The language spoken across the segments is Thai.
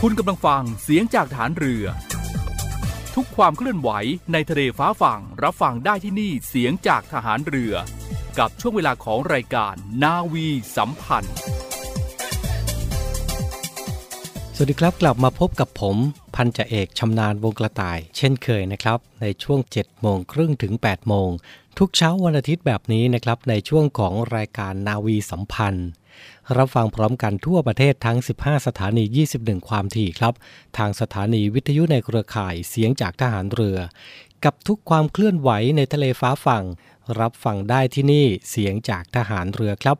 คุณกำลังฟังเสียงจากฐานเรือ ทุกความเคลื่อนไหวในทะเลฟ้าฝั่งรับฟังได้ที่นี่เสียงจากทหารเรือ กับช่วงเวลาของรายการนาวีสัมพันธ์ สวัสดีครับกลับมาพบกับผมพันจ่าเอกชำนาญวงกระต่าย เช่นเคยนะครับ ในช่วง7โมงครึ่งถึง8โมงทุกเช้าวันอาทิตย์แบบนี้นะครับในช่วงของรายการนาวีสัมพันธ์ รับฟังพร้อมกันทั่วประเทศทั้ง 15 สถานี 21 ความถี่ครับ ทางสถานีวิทยุในเครือข่ายเสียงจากทหารเรือ กับทุกความเคลื่อนไหวในทะเลฟ้าฝั่ง รับฟังได้ที่นี่เสียงจากทหารเรือครับ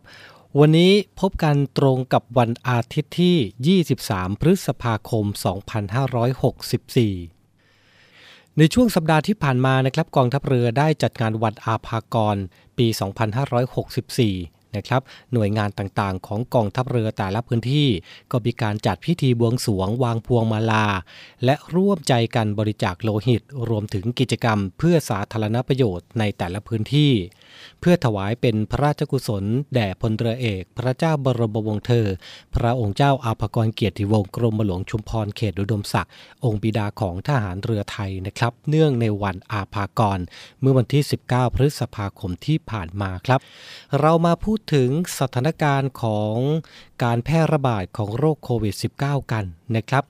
วันนี้พบกันตรงกับวันอาทิตย์ที่ 23 พฤษภาคม 2564ในช่วงสัปดาห์ที่ผ่านมานะครับกองทัพเรือได้จัดงานวันอาภากร ปี 2564 นะครับหน่วยงานต่างๆ ของกองทัพเรือแต่ละพื้นที่ ก็มีการจัดพิธีบวงสรวงวางพวงมาลา และร่วมใจกันบริจาคโลหิต รวมถึงกิจกรรมเพื่อสาธารณประโยชน์ในแต่ละพื้นที่ เพื่อถวายเป็นพระราชกุศล แด่พลเรือเอก พระเจ้าบรมวงศ์เธอ พระองค์เจ้าอาภากรเกียรติวงศ์กรมหลวงชุมพรเขตอุดมศักดิ์องค์บิดาของทหารเรือไทยนะครับ เนื่องในวันอาภากร เมื่อวันที่ 19 พฤษภาคมที่ผ่านมาครับ เรามาพูดถึงสถานการณ์ของการแพร่ระบาดของโรคโควิด -19 กันนะครับ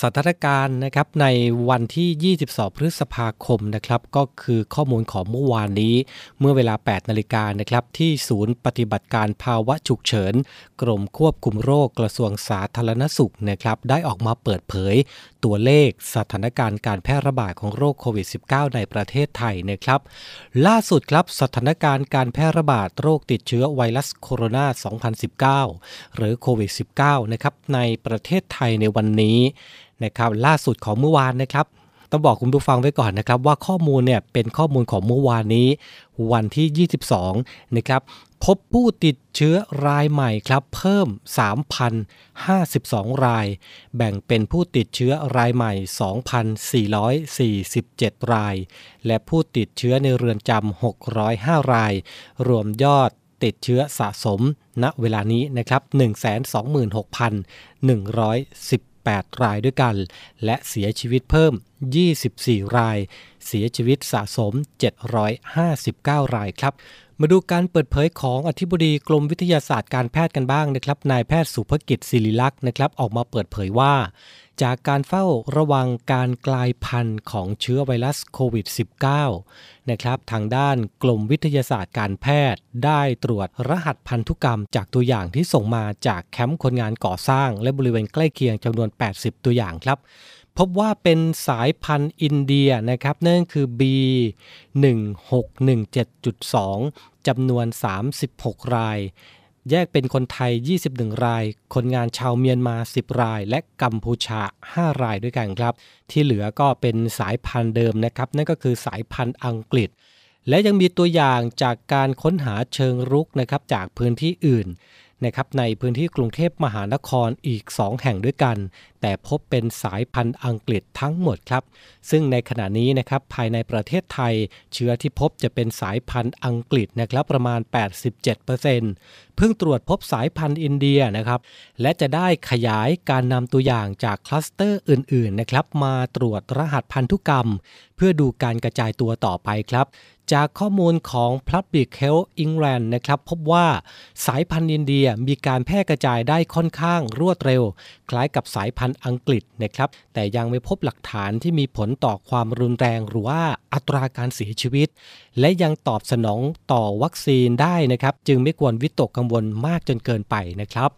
สถานการณ์นะครับในวันที่ 22 พฤษภาคมนะครับก็คือข้อมูลของเมื่อวานนี้ เมื่อเวลา 8 นาฬิกานะครับที่ศูนย์ปฏิบัติการภาวะฉุกเฉิน กรมควบคุมโรคกระทรวงสาธารณสุขนะครับได้ออกมาเปิดเผยตัวเลขสถานการณ์การแพร่ระบาดของโรคโควิด -19 ในประเทศไทยนะครับ ล่าสุดครับสถานการณ์การแพร่ระบาดโรคติดเชื้อไวรัสโคโรนา 2019 หรือโควิด -19 นะครับในประเทศไทยในวันนี้นะครับล่าสุดของเมื่อวานนะครับ ต้องบอกคุณผู้ฟังไว้ก่อนนะครับว่าข้อมูลเนี่ยเป็นข้อมูลของเมื่อวานนี้ วันที่ 22 นะครับพบผู้ติดเชื้อรายใหม่ครับ เพิ่ม 3,052 ราย แบ่งเป็นผู้ติดเชื้อรายใหม่ 2,447 ราย และผู้ติดเชื้อในเรือนจำ 605 ราย รวมยอดติดเชื้อสะสมณเวลานี้นะครับ 126,110 8 รายด้วยกัน และเสียชีวิตเพิ่ม 24 ราย เสียชีวิตสะสม 759 รายครับ มาดูการเปิดเผยของอธิบดีกรมวิทยาศาสตร์การแพทย์กันบ้างนะครับ นายแพทย์สุภกิจศิริลักษ์นะครับ ออกมาเปิดเผยว่า จากการเฝ้าระวังการกลายพันธุ์ของเชื้อไวรัสโควิด -19 นะครับทางด้านกรมวิทยาศาสตร์การแพทย์ ได้ตรวจรหัสพันธุกรรม จากตัวอย่างที่ส่งมาจากแคมป์คนงานก่อสร้าง และบริเวณใกล้เคียงจำนวน 80 ตัวอย่างครับ พบว่าเป็นสายพันธุ์อินเดียนะครับนั่นคือ B 1617.2จำนวน 36 ราย แยกเป็นคนไทย 21 ราย คนงานชาวเมียนมา 10 ราย และกัมพูชา 5 รายด้วยกันครับ ที่เหลือก็เป็นสายพันธุ์เดิมนะครับนั่นก็คือสายพันธุ์อังกฤษ และยังมีตัวอย่างจากการค้นหาเชิงรุกนะครับจากพื้นที่อื่น นะครับในพื้นที่กรุงเทพมหานครอีก 2 แห่งด้วยกัน แต่พบเป็นสายพันธุ์อังกฤษทั้งหมดครับ ซึ่งในขณะนี้นะครับภายในประเทศไทย เชื้อที่พบจะเป็นสายพันธุ์อังกฤษนะครับประมาณ 87%เพิ่งตรวจพบสายพันธุ์อินเดียนะครับและจะได้ขยายการนำตัวอย่างจากคลัสเตอร์อื่นๆนะครับมาตรวจรหัสพันธุกรรม เพื่อดูการกระจายตัวต่อไปครับ จากข้อมูลของ Public Health England นะครับพบว่าสายพันธุ์อินเดียมีการแพร่กระจายได้ค่อนข้างรวดเร็ว คล้ายกับสายพันธุ์อังกฤษนะครับแต่ยังไม่พบหลักฐานที่มีผลต่อความรุนแรงหรือว่าอัตราการเสียชีวิต และยังตอบสนองต่อวัคซีนได้นะครับจึงไม่ควรวิตกกังวลมากจนเกินไปนะครับ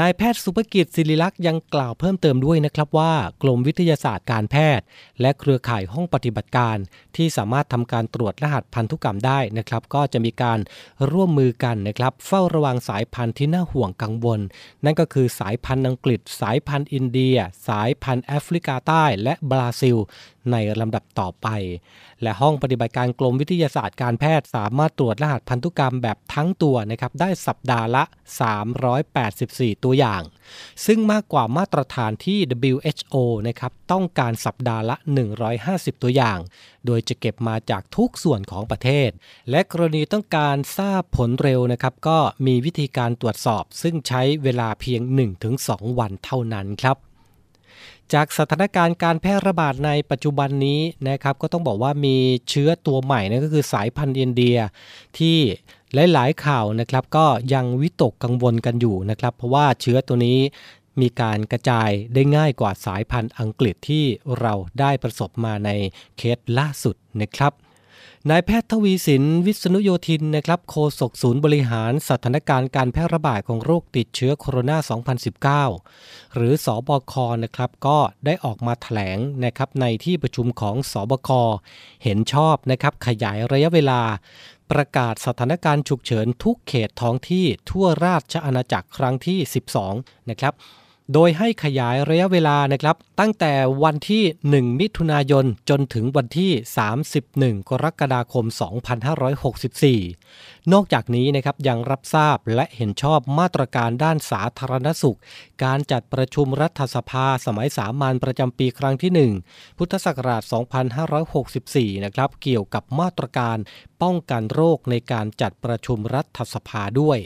นายแพทย์สุภกิจศิริลักษ์ยังกล่าวเพิ่มเติมด้วยนะครับว่ากรมวิทยาศาสตร์การแพทย์ และเครือข่ายห้องปฏิบัติการ ที่สามารถทำการตรวจรหัสพันธุกรรมได้นะครับ ก็จะมีการร่วมมือกันนะครับ เฝ้าระวังสายพันธุ์ที่น่าห่วงกังวล นั่นก็คือสายพันธุ์อังกฤษ สายพันธุ์อินเดีย สายพันธุ์แอฟริกาใต้ และบราซิล ในลำดับต่อไป และห้องปฏิบัติการกรมวิทยาศาสตร์การแพทย์สามารถตรวจรหัสพันธุกรรมแบบทั้งตัวนะครับได้สัปดาห์ละ 384 ตัวอย่าง ซึ่งมากกว่ามาตรฐานที่ WHO นะครับต้องการสัปดาห์ละ 150 ตัวอย่าง โดยจะเก็บมาจากทุกส่วนของประเทศ และกรณีต้องการทราบผลเร็วนะครับก็มีวิธีการตรวจสอบ ซึ่งใช้เวลาเพียง 1-2 วันเท่านั้นครับ จากสถานการณ์การแพร่ระบาดในปัจจุบันนี้นะครับก็ต้องบอกว่ามีเชื้อตัวใหม่นั่นก็คือสายพันธุ์อินเดียที่หลายๆข่าวนะครับก็ยังวิตกกังวลกันอยู่นะครับ เพราะว่าเชื้อตัวนี้มีการกระจายได้ง่ายกว่าสายพันธุ์อังกฤษที่เราได้ประสบมาในเคสล่าสุดนะครับ นายแพทย์ทวีสินวิษณุโยธินนะครับโฆษกศูนย์บริหารสถานการณ์การแพร่ระบาดของโรคติดเชื้อโคโรนา 2019 หรือสอบคนะครับก็ได้ออกมาถแถลงนะครับในที่ประชุมของสอบค เห็นชอบนะครับขยายระยะเวลา ประกาศสถานการณ์ฉุกเฉินทุกเขตท้องที่ทั่วราชอาณาจักรครั้งที่ 12 นะครับ โดยให้ขยายระยะเวลานะครับ ตั้งแต่วันที่ 1 มิถุนายนจนถึงวันที่ 31 กรกฎาคม 2564 นอกจากนี้นะครับยังรับทราบและเห็นชอบมาตรการด้านสาธารณสุข การจัดประชุมรัฐสภาสมัยสามัญประจำปีครั้งที่ 1 พุทธศักราช 2564 นะครับ เกี่ยวกับมาตรการป้องกันโรคในการจัดประชุมรัฐสภาด้วย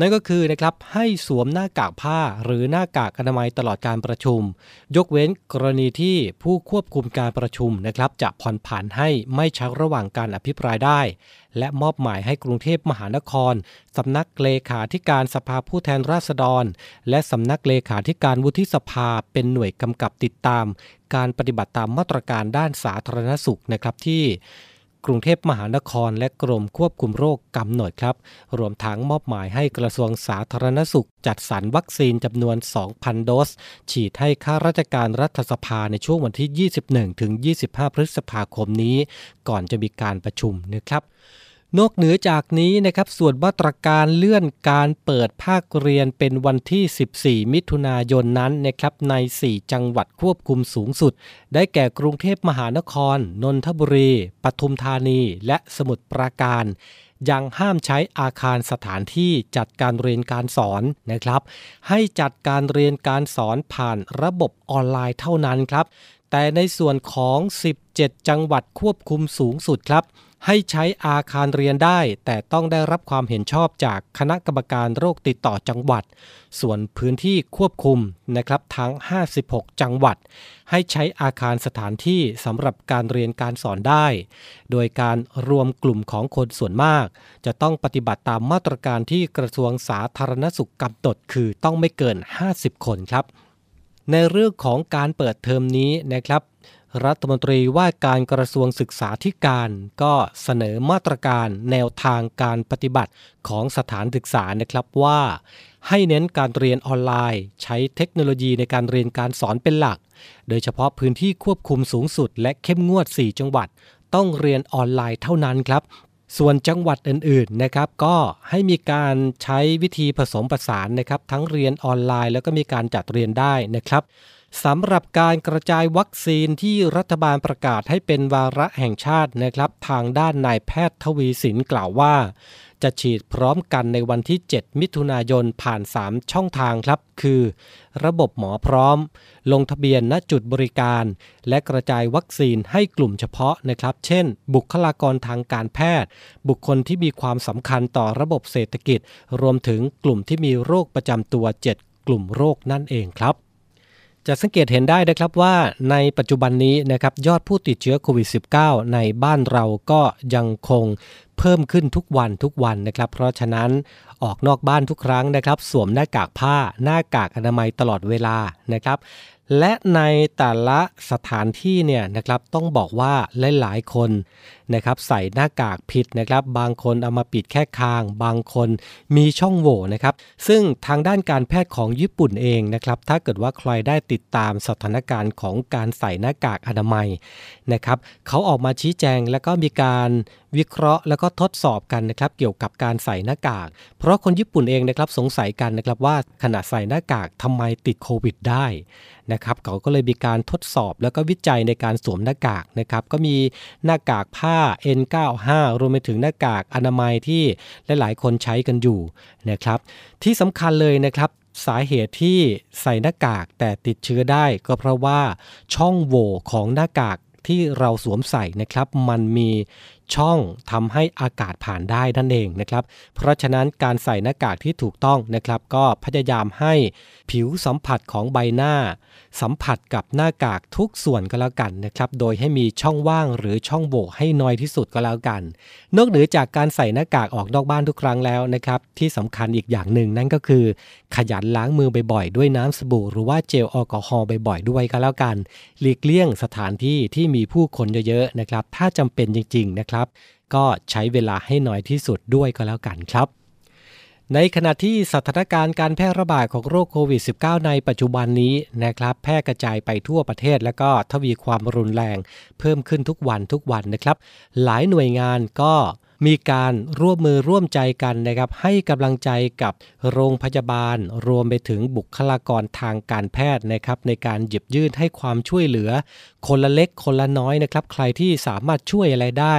นั่นก็คือนะครับให้สวมหน้ากากผ้าหรือหน้ากากอนามัยตลอดการประชุม ยกเว้นกรณีที่ผู้ควบคุมการประชุมนะครับจะผ่อนผันให้ไม่ชักระหว่างการอภิปรายได้ และมอบหมายให้กรุงเทพมหานครสำนักเลขาธิการสภาผู้แทนราษฎร และสำนักเลขาธิการวุฒิสภาเป็นหน่วยกำกับติดตาม การปฏิบัติตามมาตรการด้านสาธารณสุขนะครับที่ กรุงเทพมหานคร และกรมควบคุมโรคกำหนดครับ รวมทั้งมอบหมายให้กระทรวงสาธารณสุข จัดสรรวัคซีนจำนวน 2,000 โดส ฉีดให้ข้าราชการรัฐสภาในช่วงวันที่ 21-25 พฤษภาคมนี้ ก่อนจะมีการประชุมนะครับ นอกเหนือจากนี้นะครับส่วนมาตรการเลื่อนการเปิดภาคเรียนเป็นวันที่ 14 มิถุนายนนั้นนะครับใน 4 จังหวัดควบคุมสูงสุด ได้แก่กรุงเทพมหานคร นนทบุรี ปทุมธานี และสมุทรปราการ ยังห้ามใช้อาคารสถานที่จัดการเรียนการสอนนะครับ ให้จัดการเรียนการสอนผ่านระบบออนไลน์เท่านั้นครับ แต่ในส่วนของ 17 จังหวัดควบคุมสูงสุดครับ ให้ใช้อาคารเรียนได้ แต่ต้องได้รับความเห็นชอบจากคณะกรรมการโรคติดต่อจังหวัด ส่วนพื้นที่ควบคุมนะครับทั้ง 56 จังหวัด ให้ใช้อาคารสถานที่สำหรับการเรียนการสอนได้ โดยการรวมกลุ่มของคนส่วนมาก จะต้องปฏิบัติตามมาตรการที่กระทรวงสาธารณสุขกำหนดคือต้องไม่เกิน 50 คนครับ ในเรื่องของการเปิดเทอมนี้นะครับ รัฐมนตรีว่าการกระทรวงศึกษาธิการก็เสนอมาตรการแนวทางการปฏิบัติของสถานศึกษานะครับว่า ให้เน้นการเรียนออนไลน์ ใช้เทคโนโลยีในการเรียนการสอนเป็นหลัก โดยเฉพาะพื้นที่ควบคุมสูงสุด และเข้มงวด 4 จังหวัด ต้องเรียนออนไลน์เท่านั้นครับส่วนจังหวัดอื่นๆนะครับก็ให้มีการใช้วิธีผสมผสานนะครับทั้งเรียนออนไลน์ แล้วก็มีการจัดเรียนได้นะครับ สำหรับการกระจายวัคซีนที่รัฐบาลประกาศให้เป็นวาระแห่งชาตินะครับ ทางด้านนายแพทย์ทวีสินกล่าวว่า จะฉีดพร้อมกันในวันที่ 7 มิถุนายนผ่าน 3 ช่องทางครับ คือ ระบบหมอพร้อม ลงทะเบียนณจุดบริการ และกระจายวัคซีนให้กลุ่มเฉพาะนะครับ เช่น บุคลากรทางการแพทย์ บุคคลที่มีความสำคัญต่อระบบเศรษฐกิจ รวมถึงกลุ่มที่มีโรคประจำตัว 7 กลุ่มโรคนั่นเองครับ จะสังเกตเห็นได้นะครับว่าในปัจจุบันนี้นะครับยอดผู้ติดเชื้อโควิด -19 ในบ้านเราก็ยังคงเพิ่มขึ้นทุกวันทุกวันนะครับ เพราะฉะนั้นออกนอกบ้านทุกครั้งนะครับ สวมหน้ากากผ้าหน้ากากอนามัยตลอดเวลานะครับ และในแต่ละสถานที่เนี่ยนะครับต้องบอกว่าหลายๆคนนะครับใส่หน้ากากผิดนะครับบางคนเอามาปิดแค่คาง บางคนมีช่องโหว่นะครับซึ่งทางด้านการแพทย์ของญี่ปุ่นเองนะครับถ้าเกิดว่าใครได้ติดตามสถานการณ์ของการใส่หน้ากากอนามัยนะครับเขาออกมาชี้แจงแล้วก็มีการวิเคราะห์แล้วก็ทดสอบกันนะครับเกี่ยวกับการใส่หน้ากาก เพราะคนญี่ปุ่นเองนะครับสงสัยกันนะครับว่าขณะใส่หน้ากากทำไมติดโควิดได้นะครับเขาก็เลยมีการทดสอบแล้วก็วิจัยในการสวมหน้ากากนะครับก็มีหน้ากากผ้า N95 รวมไปถึงหน้ากากอนามัยที่หลายๆ คนใช้กันอยู่นะครับ ที่สำคัญเลยนะครับสาเหตุที่ใส่หน้ากากแต่ติดเชื้อได้ก็เพราะว่าช่องโหว่ของหน้ากากที่เราสวมใส่นะครับ มันมี ช่องทำให้อากาศผ่านได้นั่นเองนะครับ เพราะฉะนั้นการใส่หน้ากากที่ถูกต้องนะครับ ก็พยายามให้ผิวสัมผัสของใบหน้า สัมผัสกับหน้ากากทุกส่วนก็แล้วกันนะครับ โดยให้มีช่องว่างหรือช่องโหว่ให้น้อยที่สุดก็แล้วกัน นอกเหนือจากการใส่หน้ากากออกนอกบ้านทุกครั้งแล้วนะครับ ที่สำคัญอีกอย่างหนึ่งนั่นก็คือ ขยันล้างมือบ่อยๆด้วยน้ำสบู่หรือว่าเจลแอลกอฮอล์บ่อยๆด้วยก็แล้วกัน หลีกเลี่ยงสถานที่ที่มีผู้คนเยอะๆนะครับ ถ้าจำเป็นจริงๆนะครับก็ใช้เวลาให้น้อยที่สุดด้วยก็แล้วกันครับ ในขณะที่สถานการณ์การแพร่ระบาดของโรคโควิด -19 ในปัจจุบันนี้นะครับ แพร่กระจายไปทั่วประเทศและก็ทวีความรุนแรง เพิ่มขึ้นทุกวันทุกวันนะครับ หลายหน่วยงานก็ มีการร่วมมือร่วมใจกันนะครับให้กำลังใจกับโรงพยาบาล รวมไปถึงบุคลากรทางการแพทย์นะครับในการหยิบยื่นให้ความช่วยเหลือ คนละเล็กคนละน้อยนะครับใครที่สามารถช่วยอะไรได้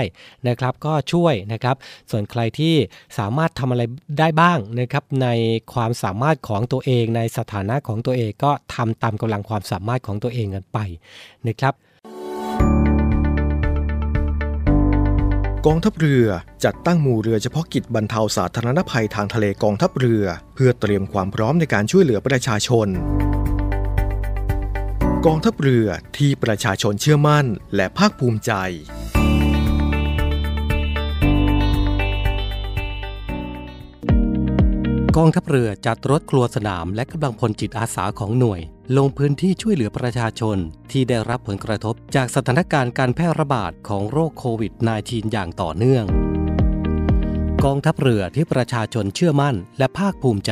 นะครับก็ช่วยนะครับ ส่วนใครที่สามารถทำอะไรได้บ้างนะครับในความสามารถของตัวเองในสถานะของตัวเองก็ทำตามกำลังความสามารถของตัวเองกันไปนะครับ กองทัพเรือจัดตั้งหมู่เรือเฉพาะกิจบรรเทาสาธารณภัยทางทะเลกองทัพเรือ เพื่อเตรียมความพร้อมในการช่วยเหลือประชาชน กองทัพเรือที่ประชาชนเชื่อมั่นและภาคภูมิใจ กองทัพเรือจัดรถครัวสนามและกำลังพลจิตอาสาของหน่วย ลงพื้นที่ช่วยเหลือประชาชน ที่ได้รับผลกระทบจากสถานการณ์การแพร่ระบาดของโรคโควิด -19 อย่างต่อเนื่อง กองทัพเรือที่ประชาชนเชื่อมั่นและภาคภูมิใจ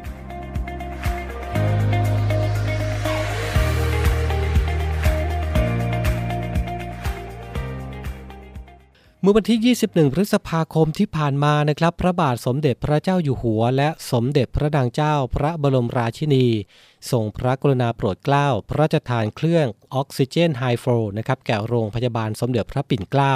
เมื่อวันที่ 21 พฤษภาคมที่ผ่านมานะครับ พระบาทสมเด็จพระเจ้าอยู่หัว และสมเด็จพระนางเจ้าพระบรมราชินีทรงพระกรุณาโปรดเกล้า พระราชทานเครื่องออกซิเจนไฮโฟลนะครับแก่โรงพยาบาลสมเด็จพระปิ่นเกล้า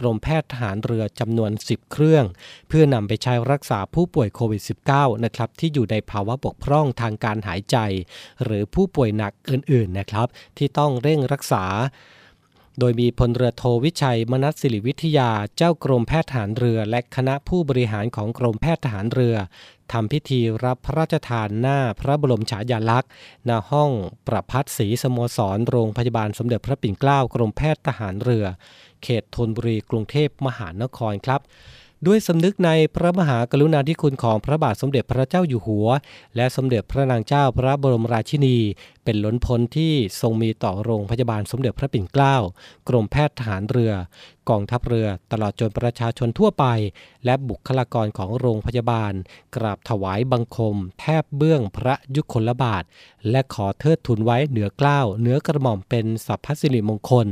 กรมแพทย์ทหารเรือจำนวน 10 เครื่อง เพื่อนำไปใช้รักษาผู้ป่วยโควิด -19 นะครับที่อยู่ในภาวะบกพร่องทางการหายใจ หรือผู้ป่วยหนักอื่นๆนะครับที่ต้องเร่งรักษา โดยมีพลเรือโทวิชัยมนัสศิริวิทยาเจ้ากรมแพทย์ทหารเรือ และคณะผู้บริหารของกรมแพทย์ทหารเรือทำพิธีรับพระราชทานหน้าพระบรมฉายาลักษณ์ณห้องประพัฒศรีสโมสร โรงพยาบาลสมเด็จพระปิ่นเกล้ากรมแพทย์ทหารเรือ เขตธนบุรีกรุงเทพมหานครครับ ด้วยสำนึกในพระมหากรุณาธิคุณของพระบาทสมเด็จพระเจ้าอยู่หัว และสมเด็จพระนางเจ้าพระบรมราชินี เป็นล้นพ้นที่ทรงมีต่อโรงพยาบาลสมเด็จพระปิ่นเกล้า กรมแพทย์ทหารเรือกองทัพเรือตลอดจนประชาชนทั่วไป และบุคลากรของโรงพยาบาล กราบถวายบังคม แทบเบื้องพระยุคลบาท และขอเทิดทุนไว้เหนือกล้าวเหนือกระหม่อมเป็นสัพพสิริมงคล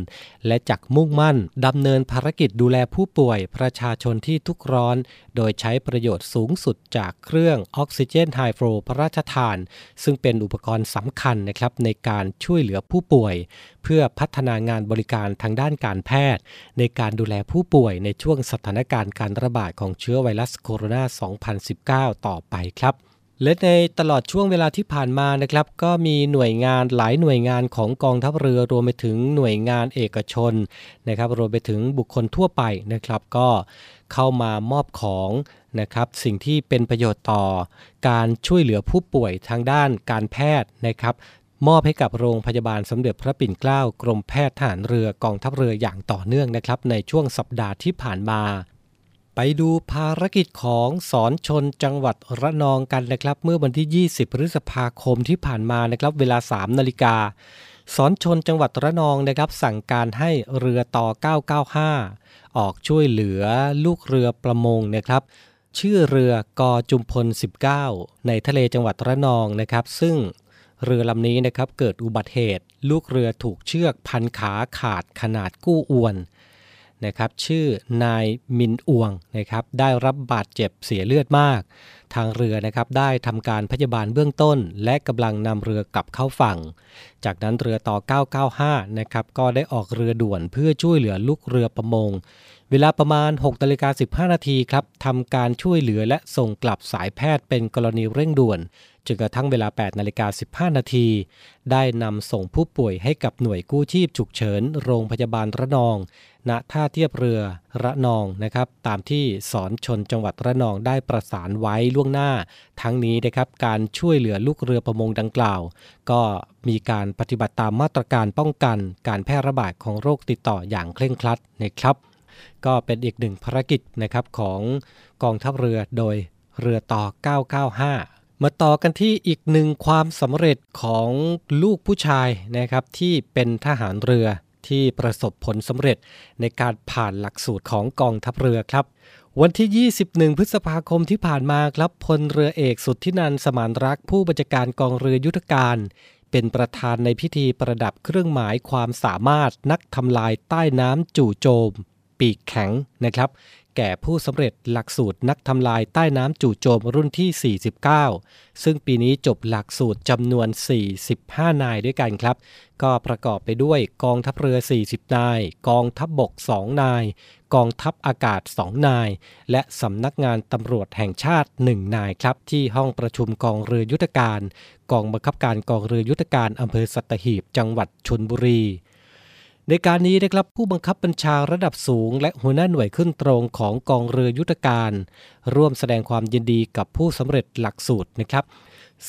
และจักมุ่งมั่นดำเนินภารกิจดูแลผู้ป่วยประชาชนที่ทุกร้อน โดยใช้ประโยชน์สูงสุดจากเครื่องออกซิเจนไฮโฟลพระราชทาน ซึ่งเป็นอุปกรณ์สำคัญนะครับในการช่วยเหลือผู้ป่วย เพื่อพัฒนางานบริการทางด้านการแพทย์ ในการดูแลผู้ป่วยในช่วงสถานการณ์การระบาดของเชื้อไวรัสโคโรนา 2019 ต่อไปครับและในตลอดช่วงเวลาที่ผ่านมานะครับ ก็มีหน่วยงานหลายหน่วยงานของกองทัพเรือรวมไปถึงหน่วยงานเอกชนนะครับ รวมไปถึงบุคคลทั่วไปนะครับ ก็เข้ามามอบของนะครับ สิ่งที่เป็นประโยชน์ต่อการช่วยเหลือผู้ป่วยทางด้านการแพทย์นะครับ มอบให้กับโรงพยาบาลสมเด็จพระปิ่นเกล้ากรมแพทย์ทหารเรือกองทัพเรืออย่างต่อเนื่องนะครับ ในช่วงสัปดาห์ที่ผ่านมา ไปดูภารกิจของสอนชนจังหวัดระนองกันนะครับ เมื่อวันที่ 20 พฤษภาคมที่ผ่านมานะครับเวลา 3 นาฬิกาสอนชนจังหวัดระนองนะครับ สั่งการให้เรือต่อ 995 ออกช่วยเหลือลูกเรือประมงนะครับ ชื่อเรือกอจุมพล 19 ในทะเลจังหวัดระนองนะครับ ซึ่ง เรือลำนี้นะครับเกิดอุบัติเหตุ ลูกเรือถูกเชือกพันขาขาดขนาดกู้อวนนะครับชื่อนายมินอวงนะครับได้รับบาดเจ็บเสียเลือดมาก ทางเรือนะครับได้ทำการพยาบาลเบื้องต้น และกำลังนำเรือกลับเข้าฝั่ง จากนั้นเรือต่อ 995 นะครับก็ได้ออกเรือด่วนเพื่อช่วยเหลือลูกเรือประมง เวลาประมาณ6นาฬิกา15 นาทีครับทำการช่วยเหลือและส่งกลับสายแพทย์เป็นกรณีเร่งด่วน จนกระทั่งเวลา8นาฬิกา15 นาที ได้นำส่งผู้ป่วยให้กับหน่วยกู้ชีพฉุกเฉิน โรงพยาบาลระนอง ณ ท่าเทียบเรือระนองนะครับ ตามที่สอนชนจังหวัดระนองได้ประสานไว้ล่วงหน้า ทั้งนี้นะครับการช่วยเหลือลูกเรือประมงดังกล่าว ก็มีการปฏิบัติตามมาตรการป้องกัน การแพร่ระบาดของโรคติดต่ออย่างเคร่งครัดนะครับ ก็เป็นอีกหนึ่งภารกิจนะครับของกองทัพเรือโดยเรือต่อ 995 มาต่อกันที่อีกหนึ่งความสำเร็จของลูกผู้ชายนะครับที่เป็นทหารเรือที่ประสบผลสำเร็จในการผ่านหลักสูตรของกองทัพเรือครับ วันที่ 21 พฤษภาคมที่ผ่านมาครับพลเรือเอกสุดที่นันสมานรักผู้บัญชาการกองเรือยุทธการ เป็นประธานในพิธีประดับเครื่องหมายความสามารถนักทำลายใต้น้ำจู่โจม ปีกแข็งนะครับ แก่ผู้สำเร็จหลักสูตรนักทำลายใต้น้ำจู่โจมรุ่นที่ 49 ซึ่งปีนี้จบหลักสูตรจำนวน 45 นายด้วยกันครับ ก็ประกอบไปด้วยกองทัพเรือ 40 นาย กองทัพบบก 2 นาย กองทัพอากาศ 2 นาย และสำนักงานตำรวจแห่งชาติ 1 นายครับ ที่ห้องประชุมกองเรือยุทธการ กองบังคับการกองเรือยุทธการอำเภอสัตหีบจังหวัดชนบุรี ในการนี้นะครับผู้บังคับบัญชาระดับสูง และหัวหน้าหน่วยขึ้นตรงของกองเรือยุทธการ ร่วมแสดงความยินดีกับผู้สำเร็จหลักสูตรนะครับ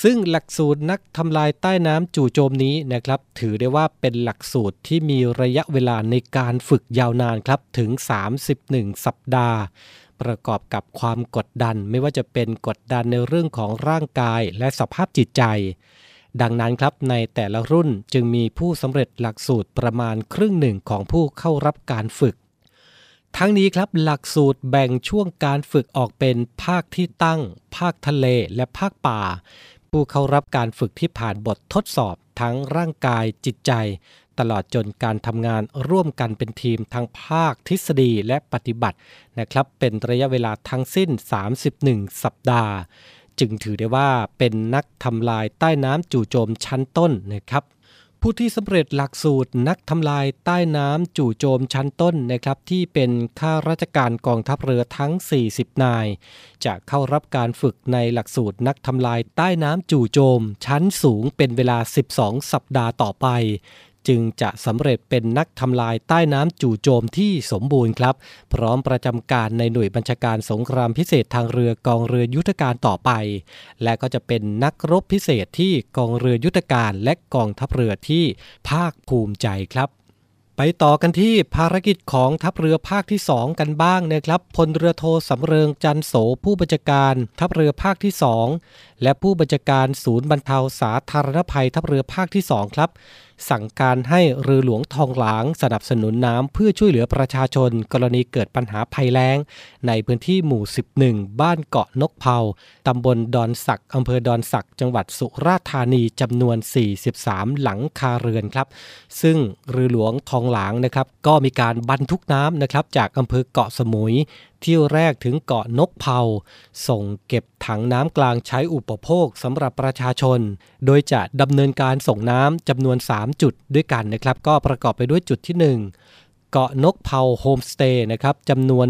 ซึ่งหลักสูตรนักทำลายใต้น้ำจู่โจมนี้นะครับ ถือได้ว่าเป็นหลักสูตรที่มีระยะเวลาในการฝึกยาวนานครับถึง 31 สัปดาห์ ประกอบกับความกดดันไม่ว่าจะเป็นกดดันในเรื่องของร่างกายและสภาพจิตใจ ดังนั้นครับในแต่ละรุ่นจึงมีผู้สำเร็จหลักสูตรประมาณครึ่งหนึ่งของผู้เข้ารับการฝึก ทั้งนี้ครับหลักสูตรแบ่งช่วงการฝึกออกเป็นภาคที่ตั้ง ภาคทะเลและภาคป่า ผู้เข้ารับการฝึกที่ผ่านบททดสอบทั้งร่างกายจิตใจ ตลอดจนการทำงานร่วมกันเป็นทีมทั้งภาคทฤษฎีและปฏิบัตินะครับเป็นระยะเวลาทั้งสิ้น 31 สัปดาห์ จึงถือได้ว่าเป็นนักทำลายใต้น้ำจู่โจมชั้นต้นนะครับผู้ที่สำเร็จหลักสูตรนักทำลายใต้น้ำจู่โจมชั้นต้นนะครับที่เป็นข้าราชการกองทัพเรือทั้ง 40 นาย จะเข้ารับการฝึกในหลักสูตรนักทำลายใต้น้ำจู่โจม ชั้นสูงเป็นเวลา 12 สัปดาห์ต่อไป จึงจะสำเร็จเป็นนักทำลายใต้น้ำจู่โจมที่สมบูรณ์ครับ พร้อมประจำการในหน่วยบัญชาการสงครามพิเศษทางเรือกองเรือยุทธการต่อไป และก็จะเป็นนักรบพิเศษที่กองเรือยุทธการและกองทัพเรือที่ภาคภูมิใจครับไปต่อกันที่ภารกิจของทัพเรือภาคที่ 2 กันบ้างนะครับพลเรือโทสำเริงจันโสผู้บัญชาการทัพเรือภาคที่ 2 และผู้บัญชาการศูนย์บรรเทาสาธารณภัยทัพเรือภาคที่ 2 ครับ สั่งการให้เรือหลวงทองหลางสนับสนุนน้ำเพื่อช่วยเหลือประชาชน กรณีเกิดปัญหาภัยแล้ง ในพื้นที่หมู่ 11 บ้านเกาะนกเผาตำบลดอนสักอำเภอดอนสัก จังหวัดสุราษฎร์ธานีจำนวน 43 หลังคาเรือนครับ ซึ่งเรือหลวงทองหลางนะครับก็มีการบรรทุกน้ำนะครับจากอำเภอเกาะสมุย เที่ยวแรกถึงเกาะนกเผา ส่งเก็บถังน้ำกลางใช้อุปโภคสำหรับประชาชน โดยจะดำเนินการส่งน้ำจำนวน 3 จุดด้วยกันนะครับ ก็ประกอบไปด้วยจุดที่ 1 เกาะนกเผาโฮมสเตย์นะครับจำนวน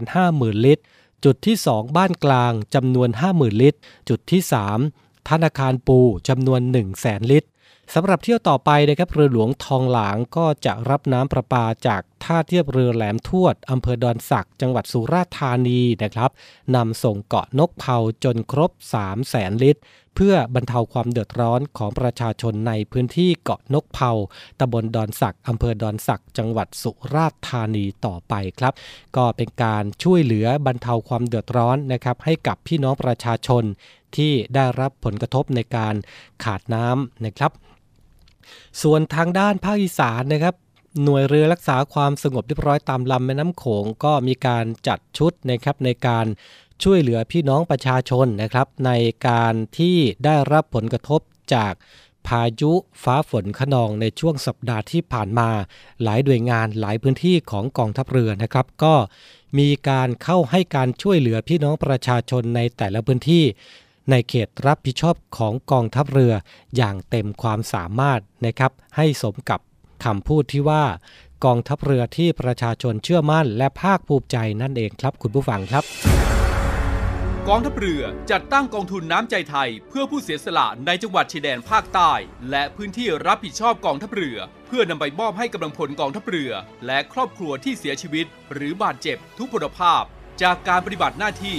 150,000 ลิตร จุดที่ 2 บ้านกลางจำนวน 50,000 ลิตร จุดที่ 3 ธนาคารปูจำนวน 1 0 0 0 0 0 ลิตร สำหรับเที่ยวต่อไปนะครับเรือหลวงทองหลางก็จะรับน้ำประปาจากท่าเทียบเรือแหลมทวดอำเภอดอนสักจังหวัดสุราษฎร์ธานีนะครับนำส่งเกาะนกเผาจนครบ 3 0 0แสนลิตร เพื่อบรรเทาความเดือดร้อนของประชาชนในพื้นที่เกาะนกเผาตำบลดอนสักอำเภอดอนสักจังหวัดสุราษฎร์ธานีต่อไปครับ ก็เป็นการช่วยเหลือบรรเทาความเดือดร้อนนะครับให้กับพี่น้องประชาชนที่ได้รับผลกระทบในการขาดน้ำนะครับ ส่วนทางด้านภาคอีสานนะครับ หน่วยเรือรักษาความสงบเรียบร้อยตามลำแม่น้ำโขงก็มีการจัดชุดนะครับในการช่วยเหลือพี่น้องประชาชนนะครับ ในการที่ได้รับผลกระทบจากพายุฟ้าฝนขนองในช่วงสัปดาห์ที่ผ่านมา หลายหน่วยงานหลายพื้นที่ของกองทัพเรือนะครับ ก็มีการเข้าให้การช่วยเหลือพี่น้องประชาชนในแต่ละพื้นที่ ในเขตรับผิดชอบของกองทัพเรืออย่างเต็มความสามารถนะครับให้สมกับคำพูดที่ว่ากองทัพเรือที่ประชาชนเชื่อมั่น และภาคภูมิใจนั่นเองครับ คุณผู้ฟังครับ กองทัพเรือจัดตั้งกองทุนน้ำใจไทย เพื่อผู้เสียสละในจังหวัดชายแดนภาคใต้ และพื้นที่รับผิดชอบกองทัพเรือ เพื่อนำไปมอบให้กำลังพลกองทัพเรือ และครอบครัวที่เสียชีวิต หรือบาดเจ็บทุกพลภาพ จากการปฏิบัติหน้าที่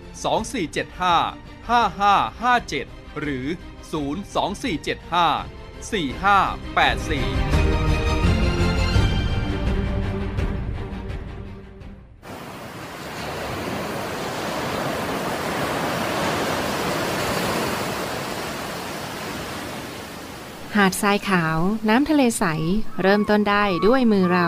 2475 5557 หรือ 02475 4584หาดทรายขาว น้ำทะเลใส เริ่มต้นได้ด้วยมือเรา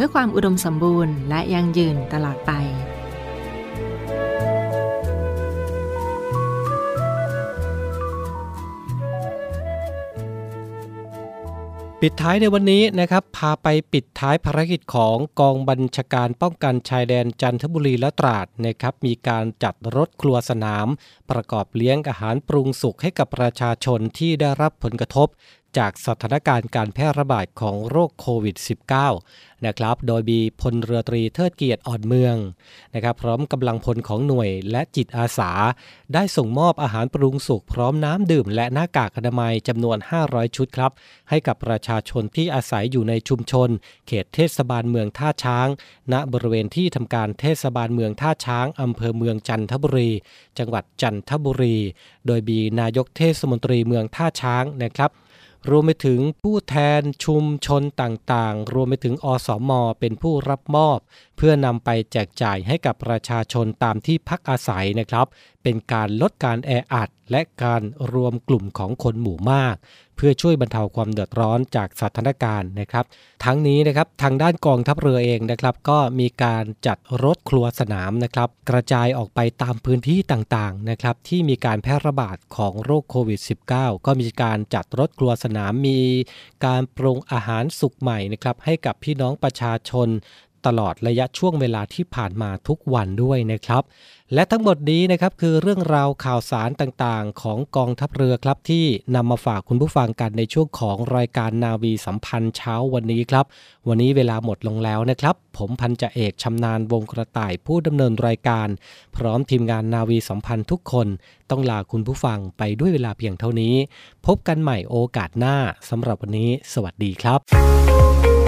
พื่อความอุดมสมบูรณ์และยั่งยืนตลอดไป ปิดท้ายในวันนี้นะครับ พาไปปิดท้ายภารกิจของกองบัญชาการป้องกันชายแดนจันทบุรีและตราดนะครับ มีการจัดรถครัวสนาม ประกอบเลี้ยงอาหารปรุงสุกให้กับประชาชนที่ได้รับผลกระทบ จากสถานการณ์การแพร่ระบาดของโรคโควิด -19 นะครับ โดยมีพลเรือตรีเทิดเกียรติอ่อนเมืองนะครับ พร้อมกำลังพลของหน่วยและจิตอาสา ได้ส่งมอบอาหารปรุงสุกพร้อมน้ำดื่มและหน้ากากอนามัยจำนวน 500 ชุดครับ ให้กับประชาชนที่อาศัยอยู่ในชุมชน เขตเทศบาลเมืองท่าช้าง ณบริเวณที่ทำการเทศบาลเมืองท่าช้างอำเภอเมืองจันทบุรี จังหวัดจันทบุรี โดยมีนายกเทศมนตรีเมืองท่าช้างนะครับ รวมไปถึงผู้แทนชุมชนต่างๆ รวมไปถึงอสมเป็นผู้รับมอบ เพื่อนำไปแจกจ่ายให้กับประชาชนตามที่พักอาศัยนะครับ เป็นการลดการแออัด และการรวมกลุ่มของคนหมู่มาก เพื่อช่วยบรรเทาความเดือดร้อนจากสถานการณ์นะครับ ทั้งนี้นะครับทางด้านกองทัพเรือเองนะครับ ก็มีการจัดรถครัวสนามนะครับ กระจายออกไปตามพื้นที่ต่างๆนะครับ ที่มีการแพร่ระบาดของโรคโควิด -19 ก็มีการจัดรถครัวสนามมี การปรุงอาหารสุกใหม่นะครับให้กับพี่น้องประชาชน ตลอดระยะช่วงเวลาที่ผ่านมาทุกวันด้วยนะครับ และทั้งหมดนี้นะครับคือเรื่องราวข่าวสารต่างๆ ของกองทัพเรือครับที่นำมาฝากคุณผู้ฟังกันในช่วงของรายการนาวีสัมพันธ์เช้าวันนี้ครับ วันนี้เวลาหมดลงแล้วนะครับ ผมพันจ่าเอกชำนาญวงกระต่ายผู้ดำเนินรายการ พร้อมทีมงานนาวีสัมพันธ์ทุกคน ต้องลาคุณผู้ฟังไปด้วยเวลาเพียงเท่านี้ พบกันใหม่โอกาสหน้าสำหรับวันนี้ สวัสดีครับ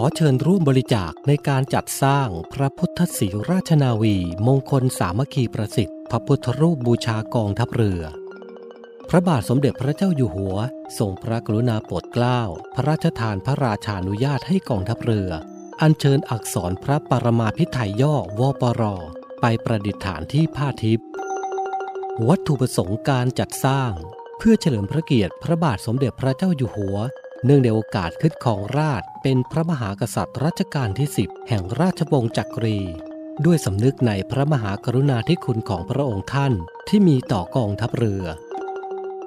อเชิญร่วมบริจาคในการจัดสร้างพระพุทธศิราชนาวี มงคลสามัคคีประสิทธิ์พระพุทธรูปบูชากองทัพเรือ พระบาทสมเด็จพระเจ้าอยู่หัวทรงพระกรุณาโปรดเกล้า พระราชทานพระราชานุญาตให้กองทัพเรือ อัญเชิญอักษรพระปรมาพิไทยย่อวปร ไปประดิษฐานที่ผ้าทิพย์วัตถุประสงค์การจัดสร้าง เพื่อเฉลิมพระเกียรติพระบาทสมเด็จพระเจ้าอยู่หัว เนื่องในโอกาสขึ้นของราชเป็นพระมหากษัตริย์รัชกาลที่ 10 แห่งราชวงศ์จักรี ด้วยสำนึกในพระมหากรุณาธิคุณของพระองค์ท่านที่มีต่อกองทัพเรือ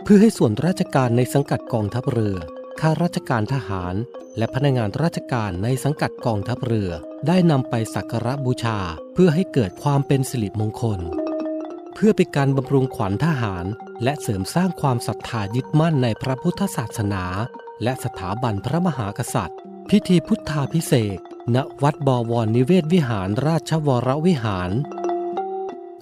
เพื่อให้ส่วนราชการในสังกัดกองทัพเรือ ข้าราชการทหาร และพนักงานราชการในสังกัดกองทัพเรือ ได้นำไปสักการะบูชาเพื่อให้เกิดความเป็นสิริมงคล เพื่อเป็นการบำรุงขวัญทหาร และเสริมสร้างความศรัทธายึดมั่นในพระพุทธศาสนา และสถาบันพระมหากษัตริย์ พิธีพุทธาพิเศษณวัดบวรนิเวศวิหารราชวรวิหาร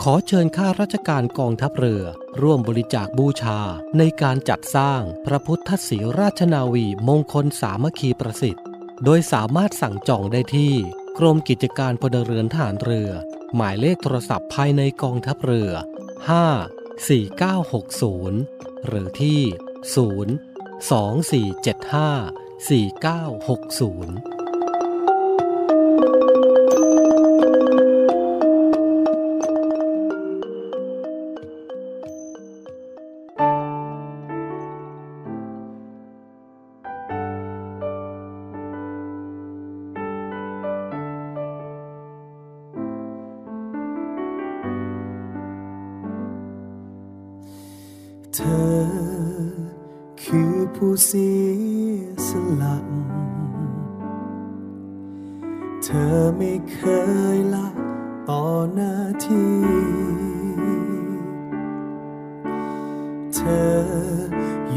ขอเชิญข้าราชการกองทัพเรือ ร่วมบริจาคบูชาในการจัดสร้างพระพุทธศีราชนาวีมงคลสามัคคีประสิทธิ์ โดยสามารถสั่งจองได้ที่ กรมกิจการพลเรือนทหารเรือ หมายเลขโทรศัพท์ภายในกองทัพเรือ 5 4960 หรือที่ 0 2475 4960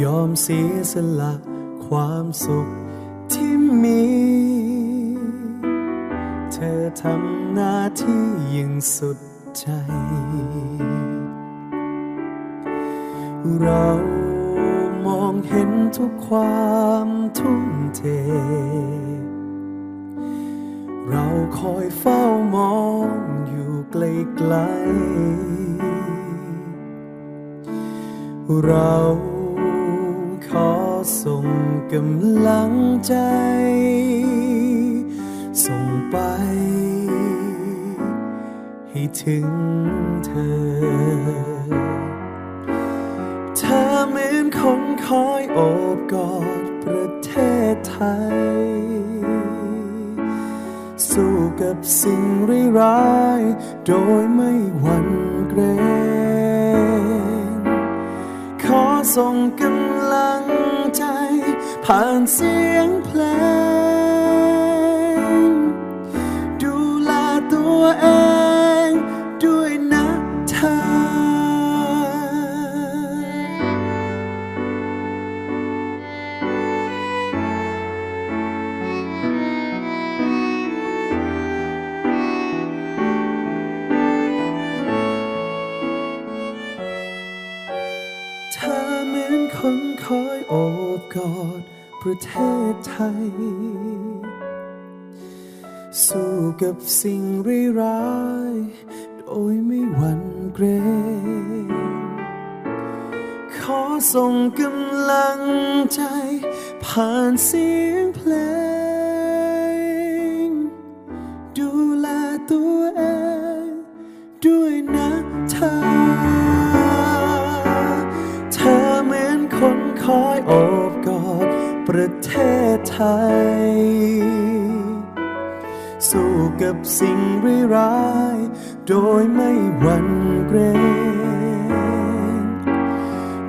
อยอมเสียสละความสุขที่มี เธอทำหน้าที่อย่างสุดใจ เรามองเห็นทุกความทุ่มเท เราคอยเฝ้ามองอยู่ไกลๆเรา ส่งกำลังใจ ส่งไป ให้ถึงเธอ เธอเหมือนคนคอยโอบกอดประเทศไทย สู้กับสิ่งร้ายๆโดยไม่หวั่นเกรง ส่งกำลังใจ ผ่านเสียงเพลง ดูแลตัวเอง ดประเทศไทย สู้กับสิ่งร้าย โดยไม่หวั่นเกรงขอส่งกำลังใจ ผ่านเสียงเพลง ดูแลตัวเองด้วยนะเธอ เธอเหมือนคน อยโอบกอดประเทศไทย สู้กับสิ่งร้าย โดยไม่หวั่นเกรง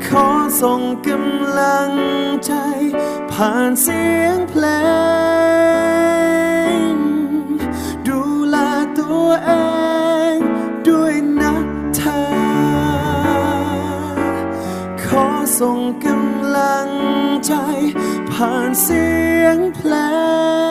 ขอส่งกำลังใจ ผ่านเสียงเพลง ดูแลตัวเองด้วยนะเธอ ขอส่งกำ งใจ ผ่านเสียงเพลง